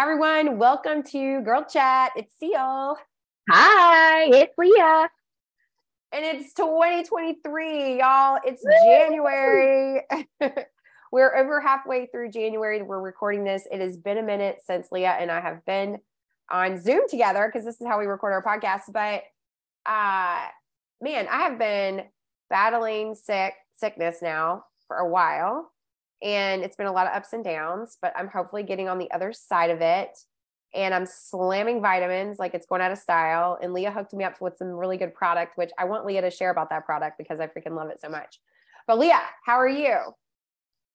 Hi, everyone. Welcome to Girl Chat. It's Seal. Hi, it's Leah. And it's 2023, y'all. It's Woo! January. We're over halfway through January. We're recording this. It has been a minute since Leah and I have been on Zoom together because this is how we record our podcast. But uh man, I have been battling sick sickness now for a while and it's been a lot of ups and downs, but I'm hopefully getting on the other side of it. And I'm slamming vitamins like it's going out of style. And Leah hooked me up with some really good product, which I want Leah to share about that product because I freaking love it so much. But Leah, how are you?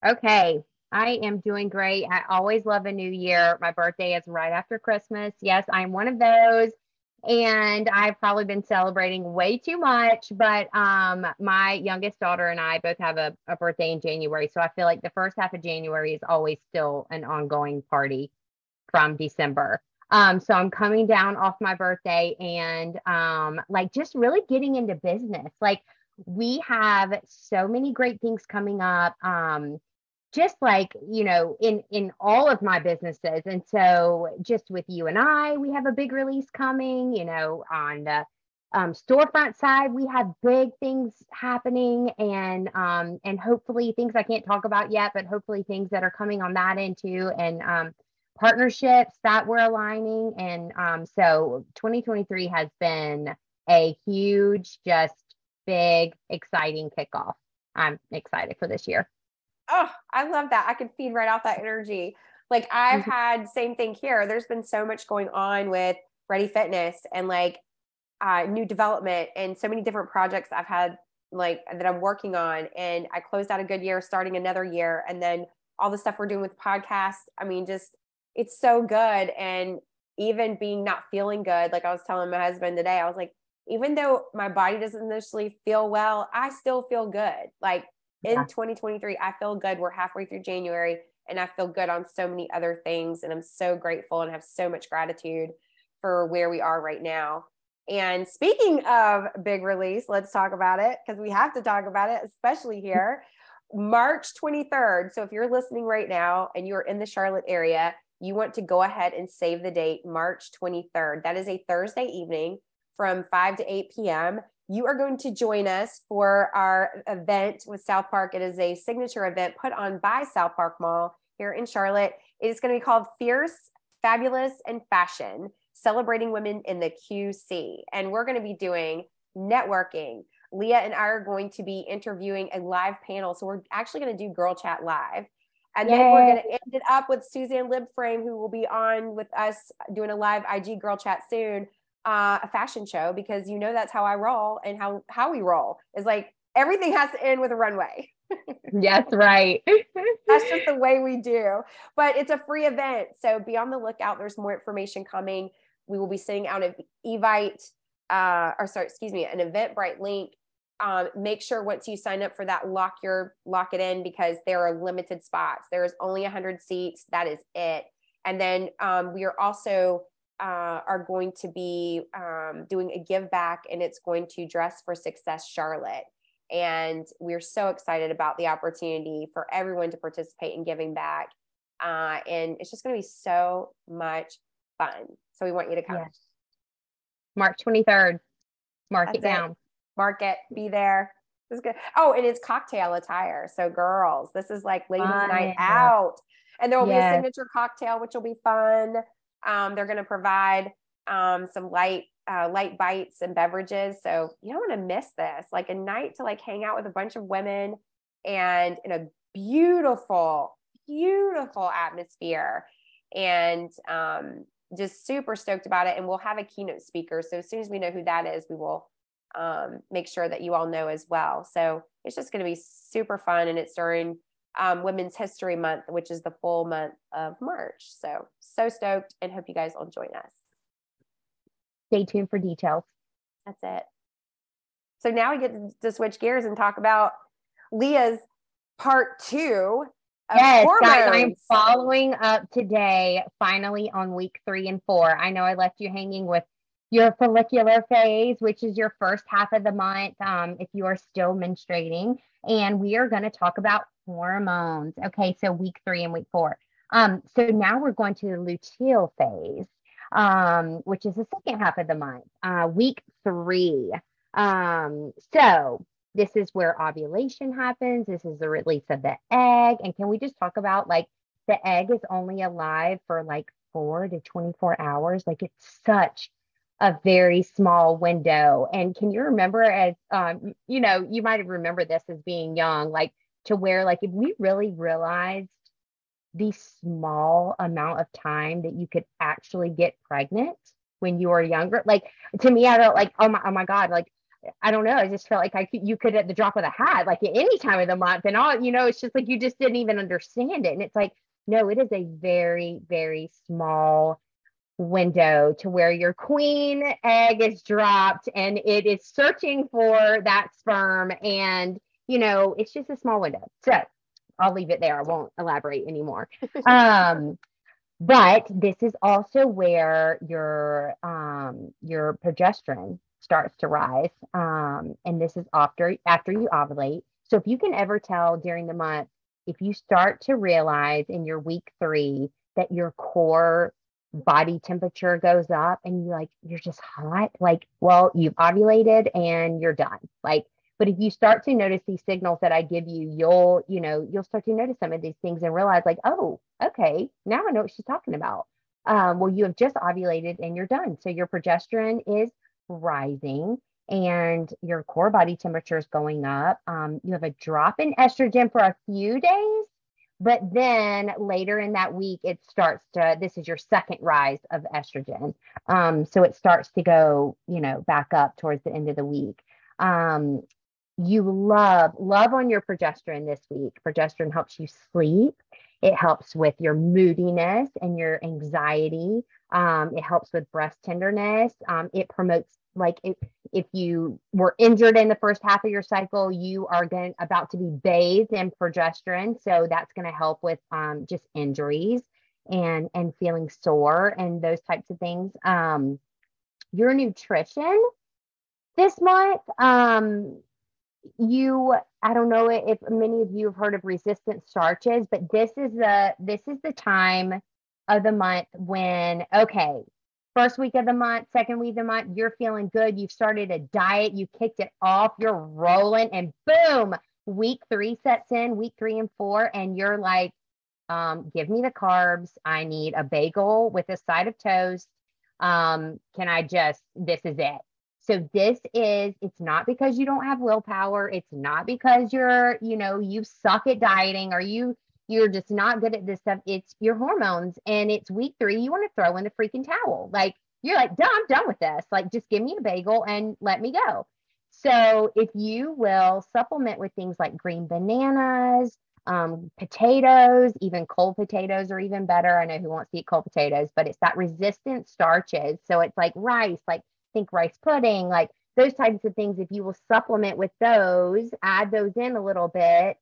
Okay. I am doing great. I always love a new year. My birthday is right after Christmas. Yes, I'm one of those and I've probably been celebrating way too much. But um, my youngest daughter and I both have a, a, birthday in January, so I feel like the first half of January is always still an ongoing party from December. Um, so I'm coming down off my birthday and um, like just really getting into business. Like we have so many great things coming up. Um, just like you know in in all of my businesses. And so just with you and i we have a big release coming you know on the um, storefront side. We have big things happening and um, and hopefully things i can't talk about yet but hopefully things that are coming on that end too. And um, partnerships that we're aligning. And um, so 2023 has been a huge just big exciting kickoff. I'm excited for this year oh, I love that. I could feed right off that energy. Like I've mm-hmm. had same thing here. There's been so much going on with Ready Fitness and like uh, new development and so many different projects I've had like that I'm working on. And I closed out a good year, starting another year, and then all the stuff we're doing with podcasts. I mean, just it's so good. And even being not feeling good, like I was telling my husband today, I was like, even though my body doesn't initially feel well, I still feel good. Like in 2023, I feel good. We're halfway through January and I feel good on so many other things. And I'm so grateful and have so much gratitude for where we are right now. And speaking of big release, let's talk about it because we have to talk about it, especially here. March 23rd. So if you're listening right now and you're in the Charlotte area, you want to go ahead and save the date, March 23rd. That is a Thursday evening from 5 to 8 p.m you are going to join us for our event with South Park. It is a signature event put on by South Park Mall here in Charlotte. It is going to be called Fierce, Fabulous, and Fashion, celebrating women in the QC. And we're going to be doing networking. Leah and I are going to be interviewing a live panel. So we're actually going to do Girl Chat Live. And Yay. then we're going to end it up with Suzanne Libframe, who will be on with us doing a live IG Girl Chat soon uh, a fashion show because you know that's how I roll and how how we roll is like everything has to end with a runway. yes, right. that's just the way we do. But it's a free event, so be on the lookout. There's more information coming. We will be sending out an Evite, uh, or sorry, excuse me, an Eventbrite link. Um, make sure once you sign up for that, lock your lock it in because there are limited spots. There is only 100 seats. That is it. And then um, we are also uh, are going to be um, doing a give back and it's going to dress for success charlotte. And we're so excited about the opportunity for everyone to participate in giving back uh, and it's just going to be so much fun. So we want you to come. Yes. march 23rd mark That's it. down. It. mark it. Be there. This is good. Oh and it's cocktail attire. So girls this is like ladies fun. night out. And there will yes. be a signature cocktail which will be fun um, they're going to provide um, some light uh, light bites and beverages. So you don't want to miss this. Like a night to like hang out with a bunch of women and in a beautiful, beautiful atmosphere. And um, just super stoked about it. And we'll have a keynote speaker. So as soon as we know who that is, we will um, make sure that you all know as well. So it's just going to be super fun. And it's during um, Women's History Month, which is the full month of March. So, so stoked and hope you guys will join us. Stay tuned for details. That's it. So now we get to switch gears and talk about Leah's part two. yes, guys, I'm following up today, finally on week three and four. I know I left you hanging with your follicular phase, which is your first half of the month, um, if you are still menstruating. And we are going to talk about hormones. Okay, so week three and week four. Um, so now we're going to the luteal phase, um, which is the second half of the month, uh, week three. Um, so this is where ovulation happens. This is the release of the egg. And can we just talk about like the egg is only alive for like four to 24 hours? Like it's such a very small window. And can you remember as um, you know, you might have remembered this as being young, like to where like if we really realized the small amount of time that you could actually get pregnant when you were younger, like to me, I felt like, oh my, oh my God, like I don't know. I just felt like I could, you could at the drop of a hat, like at any time of the month, and all, you know, it's just like you just didn't even understand it. And it's like, no, it is a very, very small window to where your queen egg is dropped and it is searching for that sperm. And, you know, it's just a small window. So I'll leave it there. I won't elaborate anymore. um, but this is also where your um, your progesterone starts to rise. Um, and this is after after you ovulate. So if you can ever tell during the month, if you start to realize in your week three that your core body temperature goes up and you like you're just hot, like, well, you've ovulated and you're done. Like, but if you start to notice these signals that I give you, you'll, you know, you'll start to notice some of these things and realize, like, oh, okay, now I know what she's talking about. Um, well, you have just ovulated and you're done. So your progesterone is rising and your core body temperature is going up. Um, you have a drop in estrogen for a few days, but then later in that week, it starts to, this is your second rise of estrogen. Um, so it starts to go, you know, back up towards the end of the week. Um, you love, love on your progesterone this week. Progesterone helps you sleep. It helps with your moodiness and your anxiety. Um, it helps with breast tenderness. Um, it promotes like if, if you were injured in the first half of your cycle, you are going about to be bathed in progesterone. So that's going to help with um, just injuries and and feeling sore and those types of things. Um, your nutrition this month, um, you I don't know if many of you have heard of resistant starches, but this is the this is the time of the month when okay first week of the month, second week of the month, you're feeling good. You've started a diet, you kicked it off, you're rolling, and boom, week three sets in, week three and four, and you're like, um, give me the carbs. I need a bagel with a side of toast. Um, can I just, this is it. So this is, it's not because you don't have willpower. It's not because you're, you know, you suck at dieting or you you're just not good at this stuff. It's your hormones and it's week three. You want to throw in the freaking towel. Like you're like, done, I'm done with this. Like just give me a bagel and let me go. So if you will supplement with things like green bananas, um, potatoes, even cold potatoes are even better. I know who wants to eat cold potatoes, but it's that resistant starches. So it's like rice, like think rice pudding, like those types of things. If you will supplement with those, add those in a little bit,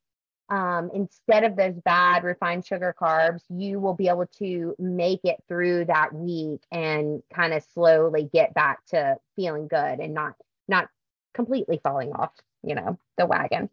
um, instead of those bad refined sugar carbs, you will be able to make it through that week and kind of slowly get back to feeling good and not not completely falling off, you know, the wagon.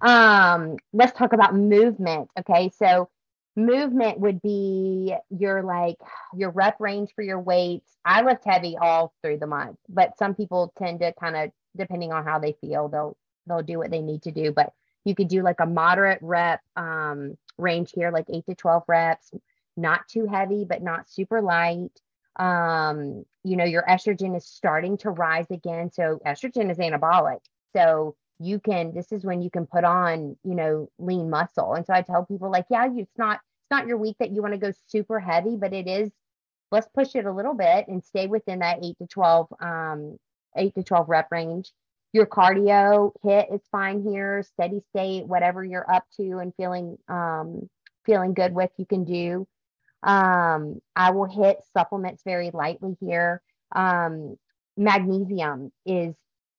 Um, let's talk about movement. Okay, so movement would be your like your rep range for your weights. I lift heavy all through the month, but some people tend to kind of depending on how they feel, they'll they'll do what they need to do. But you could do like a moderate rep um, range here, like eight to 12 reps, not too heavy, but not super light. Um, you know, your estrogen is starting to rise again. So estrogen is anabolic. So you can, this is when you can put on, you know, lean muscle. And so I tell people like, yeah, it's not, it's not your week that you want to go super heavy, but it is, let's push it a little bit and stay within that eight to 12, um, eight to 12 rep range. Your cardio HIIT is fine here steady state whatever you're up to and feeling um, feeling good with you can do. Um, i will hit supplements very lightly here. Um, magnesium is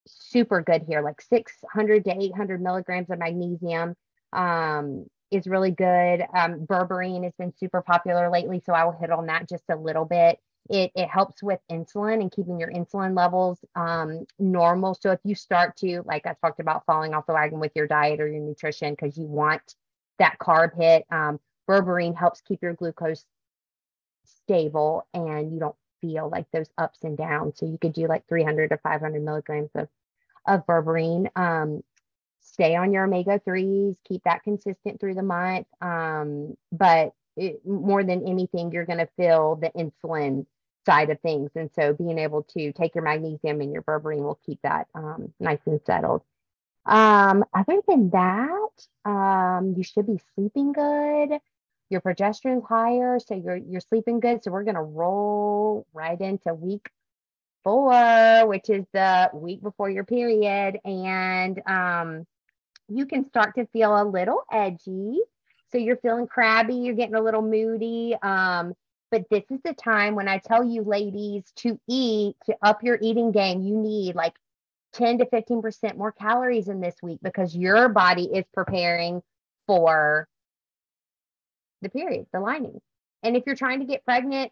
super good here like 600 to 800 milligrams of magnesium um, is really good um, berberine has been super popular lately so i will hit on that just a little bit it, it helps with insulin and keeping your insulin levels um, normal. So if you start to, like I talked about, falling off the wagon with your diet or your nutrition because you want that carb hit, um, berberine helps keep your glucose stable and you don't feel like those ups and downs. So you could do like 300 to 500 milligrams of, of berberine. Um, stay on your omega 3s, keep that consistent through the month. Um, but it, more than anything, you're going to feel the insulin side of things. And so being able to take your magnesium and your berberine will keep that um, nice and settled. Um, other than that, um, you should be sleeping good your progesterone's higher, so you're you're sleeping good. So we're gonna roll right into week four, which is the week before your period, and um, you can start to feel a little edgy. So you're feeling crabby, you're getting a little moody. Um, but this is the time when I tell you, ladies, to eat to up your eating game. You need like 10 to 15% more calories in this week because your body is preparing for the period, the lining. And if you're trying to get pregnant,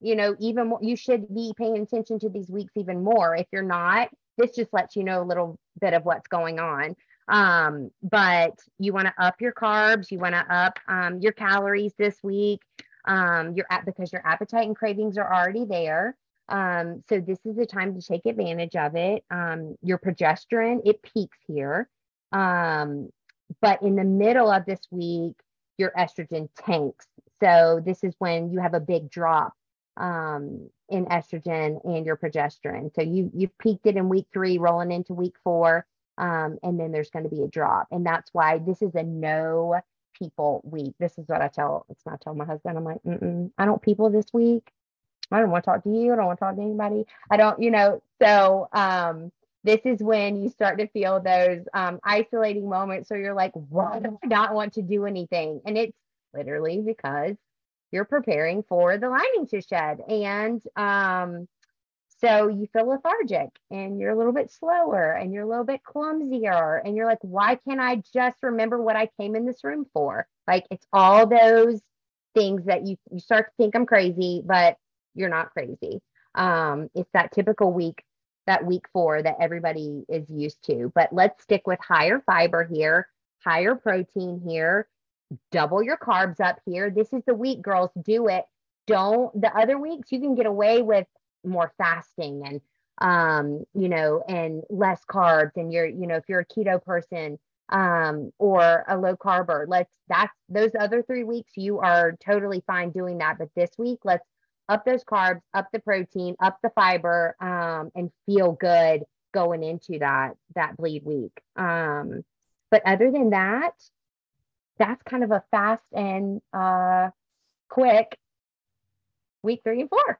you know, even more, you should be paying attention to these weeks even more. If you're not, this just lets you know a little bit of what's going on. Um, but you want to up your carbs, you want to up um, your calories this week. Um, your at because your appetite and cravings are already there. Um, so this is the time to take advantage of it. Um, your progesterone, it peaks here. Um, but in the middle of this week, your estrogen tanks. So this is when you have a big drop um, in estrogen and your progesterone. So you you've peaked it in week three, rolling into week four, um, and then there's going to be a drop, and that's why this is a no people week. This is what I tell. It's not tell my husband. I'm like, Mm-mm, I don't people this week. I don't want to talk to you. I don't want to talk to anybody. I don't, you know. So um, this is when you start to feel those um, isolating moments. So you're like, why do I not want to do anything? And it's literally because you're preparing for the lining to shed. And um, so you feel lethargic and you're a little bit slower and you're a little bit clumsier. And you're like, why can't I just remember what I came in this room for? Like it's all those things that you, you start to think I'm crazy, but you're not crazy. Um, it's that typical week that week four that everybody is used to. But let's stick with higher fiber here, higher protein here, double your carbs up here. This is the week, girls. Do it. Don't the other weeks you can get away with more fasting and um, you know, and less carbs. And you're, you know, if you're a keto person, um, or a low carber, let's that's those other three weeks you are totally fine doing that. But this week, let's up those carbs, up the protein, up the fiber, um, and feel good going into that that bleed week. Um, but other than that, that's kind of a fast and uh, quick week three and four.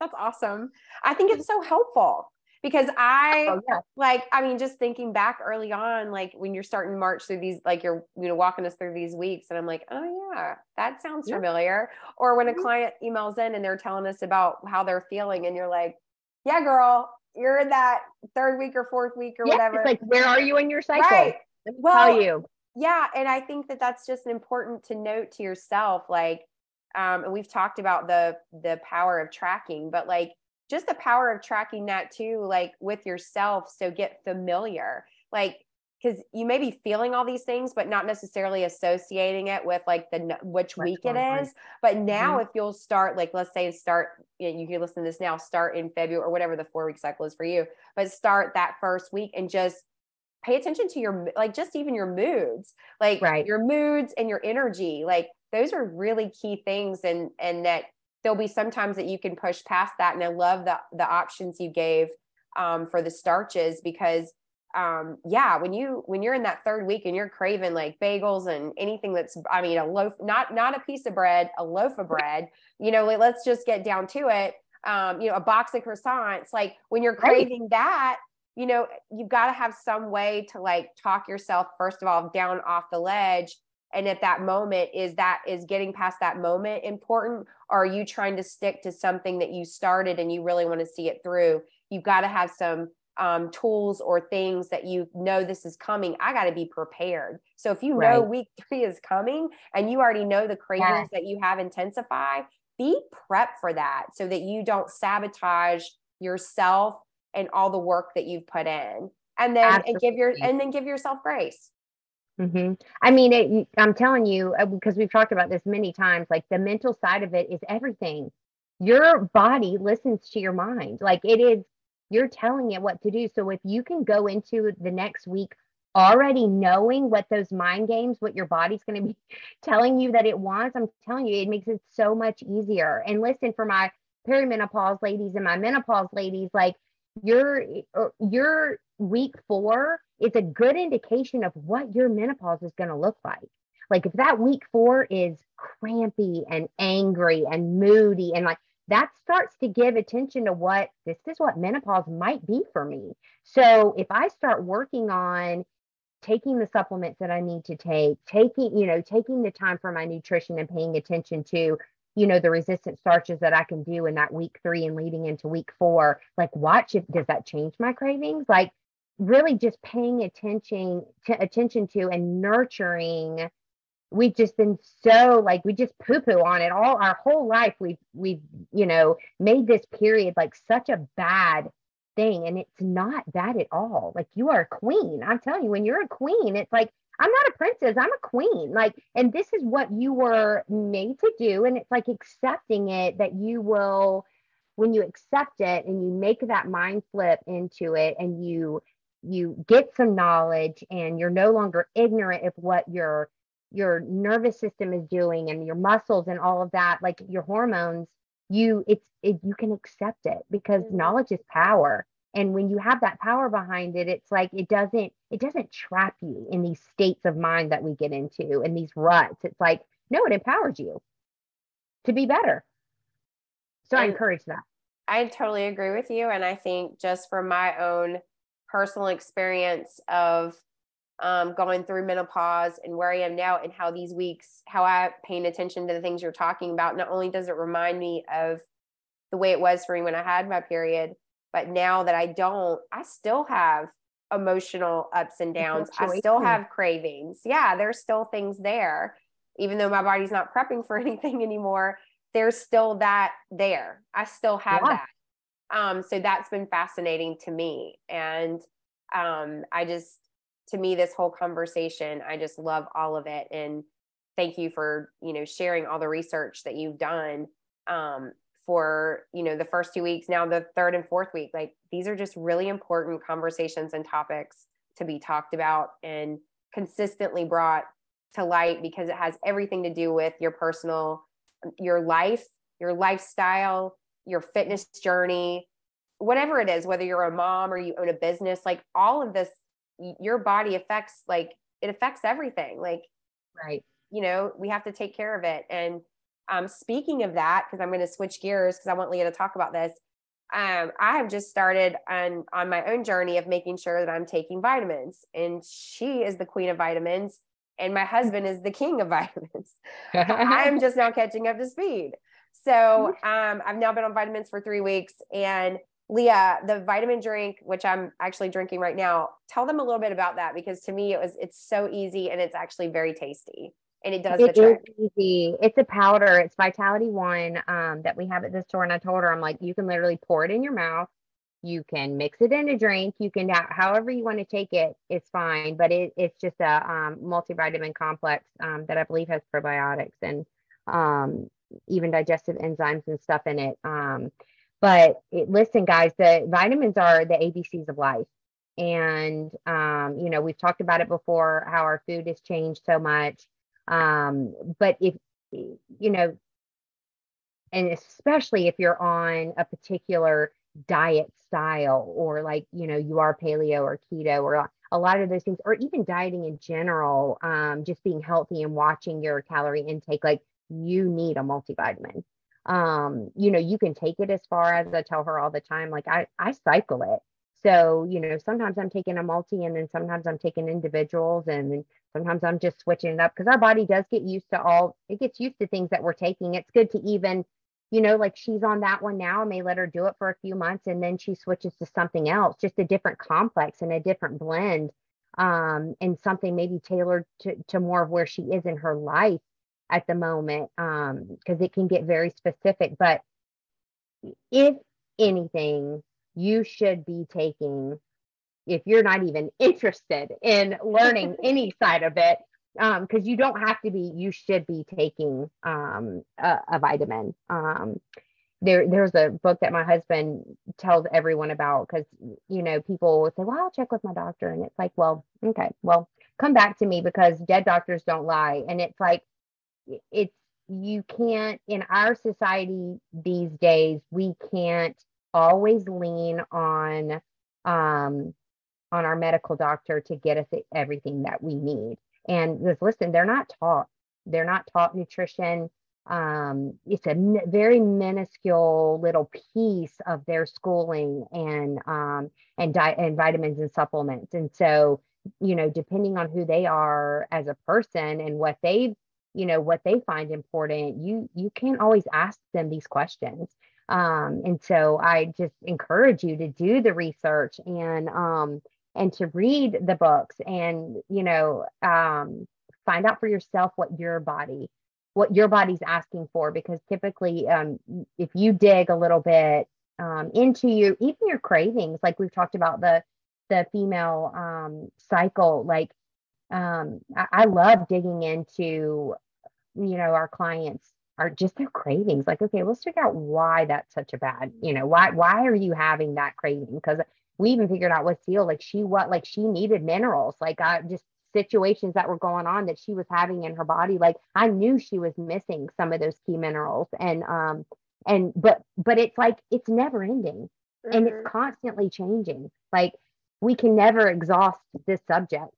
That's awesome. I think it's so helpful because I oh, yeah. like, I mean, just thinking back early on, like when you're starting march through these, like you're, you know, walking us through these weeks, and I'm like, oh yeah, that sounds yeah. familiar. Or when a mm-hmm. client emails in and they're telling us about how they're feeling, and you're like, yeah, girl, you're in that third week or fourth week or yeah, whatever. like, where are you in your cycle? Right. well, tell you. Yeah, and I think that that's just important to note to yourself, like, um, and we've talked about the the power of tracking, but like just the power of tracking that too, like with yourself. So get familiar, like, because you may be feeling all these things, but not necessarily associating it with like the which week it is. But now, mm-hmm. if you'll start, like, let's say start, you, know, you can listen to this now, start in February or whatever the four week cycle is for you, but start that first week and just pay attention to your like just even your moods like right. your moods and your energy like those are really key things and and that there'll be sometimes that you can push past that. And I love the the options you gave um, for the starches because um, yeah, when you when you're in that third week and you're craving like bagels and anything that's I mean a loaf, not not a piece of bread, a loaf of bread, you know, like, let's just get down to it. Um, you know, a box of croissants, like when you're craving right. that, you know, you've got to have some way to like talk yourself, first of all, down off the ledge and at that moment is that is getting past that moment important? Or are you trying to stick to something that you started and you really want to see it through? You've got to have some um, tools or things that you know this is coming. I got to be prepared. So if you right. know week three is coming and you already know the cravings yeah. that you have intensify be prep for that so that you don't sabotage yourself and all the work that you've put in. And then and give your and then give yourself grace Mm-hmm. I mean, it, I'm telling you, uh, because we've talked about this many times, like the mental side of it is everything. Your body listens to your mind. Like it is, you're telling it what to do. So if you can go into the next week already knowing what those mind games, what your body's going to be telling you that it wants, I'm telling you, it makes it so much easier. And listen, for my perimenopause ladies and my menopause ladies, like your uh, your week four is a good indication of what your menopause is going to look like. Like if that week four is crampy and angry and moody and like that starts to give attention to what this is what menopause might be for me. So if I start working on taking the supplements that I need to take, taking, you know, taking the time for my nutrition and paying attention to, you know, the resistant starches that I can do in that week three and leading into week four, like watch if does that change my cravings? Like really just paying attention to attention to and nurturing. We've just been so like we just poo poo on it all our whole life. We've we've you know made this period like such a bad thing and it's not bad at all. Like you are a queen. I'm telling you when you're a queen it's like i'm not a princess i'm a queen like and this is what you were made to do and it's like accepting it that you will when you accept it and you make that mind flip into it and you you get some knowledge and you're no longer ignorant of what your your nervous system is doing and your muscles and all of that like your hormones you it's it, you can accept it because mm-hmm. knowledge is power and when you have that power behind it it's like it doesn't it doesn't trap you in these states of mind that we get into and these ruts. It's like no it empowers you to be better. So and i encourage that. I totally agree with you. And i think just from my own personal experience of um, going through menopause and where I am now and how these weeks, how I paying attention to the things you're talking about. Not only does it remind me of the way it was for me when I had my period, but now that I don't, I still have emotional ups and downs. I still have cravings. Yeah, there's still things there. Even though my body's not prepping for anything anymore, there's still that there. I still have yeah. that. Um, so that's been fascinating to me. And um, I just, to me, this whole conversation, I just love all of it. And thank you for, you know, sharing all the research that you've done um, for, you know, the first two weeks, now the third and fourth week. Like these are just really important conversations and topics to be talked about and consistently brought to light because it has everything to do with your personal, your life, your lifestyle, your fitness journey, whatever it is, whether you're a mom or you own a business, like all of this, your body affects, like it affects everything. Like, right. You know, we have to take care of it. And um, speaking of that, because I'm going to switch gears because I want Leah to talk about this. Um, I have just started on on my own journey of making sure that I'm taking vitamins, and she is the queen of vitamins, and my husband is the king of vitamins. I'm just now catching up to speed. So um, I've now been on vitamins for three weeks. And Leah, the vitamin drink, which I'm actually drinking right now, tell them a little bit about that because to me it was it's so easy and it's actually very tasty. And it does it the trick. easy. It's a powder. It's Vitality One um, that we have at the store. And I told her, I'm like, you can literally pour it in your mouth. You can mix it in a drink. You can, however you want to take it, it's fine. But it, it's just a um, multivitamin complex um, that I believe has probiotics and um, even digestive enzymes and stuff in it. Um, but it, listen, guys, the vitamins are the ABCs of life. And, um, you know, we've talked about it before how our food has changed so much. Um, but if, you know, and especially if you're on a particular diet style or like, you know, you are paleo or keto or a lot of those things, or even dieting in general, um, just being healthy and watching your calorie intake, like you need a multivitamin. Um, you know, you can take it as far as I tell her all the time, like I, I cycle it. So, you know, sometimes I'm taking a multi and then sometimes I'm taking individuals and sometimes I'm just switching it up because our body does get used to all, it gets used to things that we're taking. It's good to even, you know, like she's on that one now. I may let her do it for a few months and then she switches to something else, just a different complex and a different blend um, and something maybe tailored to, to more of where she is in her life at the moment um because it can get very specific but if anything you should be taking if you're not even interested in learning any side of it um because you don't have to be you should be taking um a, a vitamin. Um there there's a book that my husband tells everyone about because you know people will say well i'll check with my doctor and it's like well okay well come back to me because dead doctors don't lie and it's like it's you can't in our society these days we can't always lean on um on our medical doctor to get us everything that we need. And just listen they're not taught. They're not taught nutrition. Um, it's a n- very minuscule little piece of their schooling and um, and di- and vitamins and supplements. And so you know depending on who they are as a person and what they you know what they find important you you can't always ask them these questions um, and so i just encourage you to do the research and um, and to read the books and you know um, find out for yourself what your body what your body's asking for because typically um, if you dig a little bit um, into your even your cravings like we've talked about the the female um, cycle like um, I, I love digging into you know our clients are just their cravings like okay let's figure out why that's such a bad you know why why are you having that craving because we even figured out with seal like she what like she needed minerals like i just situations that were going on that she was having in her body like i knew she was missing some of those key minerals and um and but but it's like it's never ending mm-hmm. and it's mm-hmm. constantly changing like we can never exhaust this subject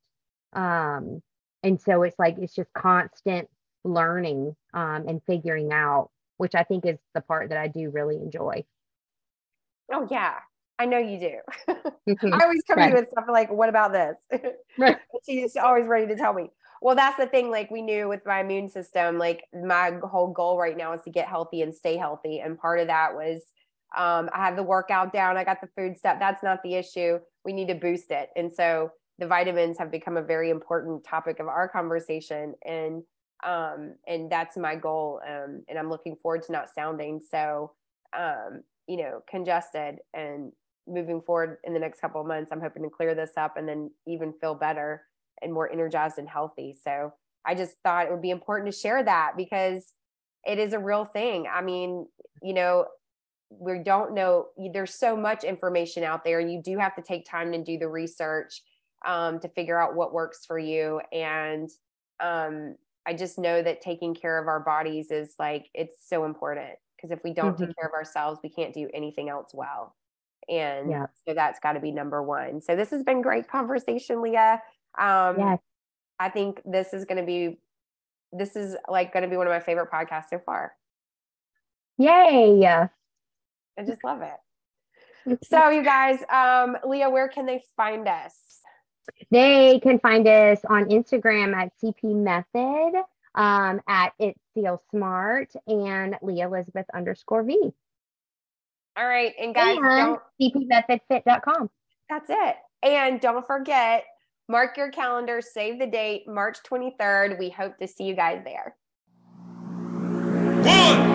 um and so it's like it's just constant learning um and figuring out which i think is the part that i do really enjoy oh yeah I know you do. Mm-hmm. I always come right. to you with stuff like, what about this? right. She's always ready to tell me. Well, that's the thing. Like we knew with my immune system, like my whole goal right now is to get healthy and stay healthy. And part of that was um, I have the workout down. I got the food stuff. That's not the issue. We need to boost it. And so the vitamins have become a very important topic of our conversation. And um, and that's my goal. Um, and I'm looking forward to not sounding so um, you know, congested and moving forward in the next couple of months, I'm hoping to clear this up and then even feel better and more energized and healthy. So I just thought it would be important to share that because it is a real thing. I mean, you know, we don't know, there's so much information out there. You do have to take time to do the research um, to figure out what works for you. And um, I just know that taking care of our bodies is like, it's so important because if we don't mm-hmm. take care of ourselves, we can't do anything else well. And yeah. so that's got to be number one. So this has been great conversation, Leah. Um, yes. I think this is going to be, this is like going to be one of my favorite podcasts so far. Yay. I just love it. so you guys, um, Leah, where can they find us? They can find us on Instagram at CP Method, um, at It's Seal Smart, and Leah Elizabeth underscore V. All right. And guys, and cpmethodfit.com. That's it. And don't forget, mark your calendar, save the date, March 23rd. We hope to see you guys there. One.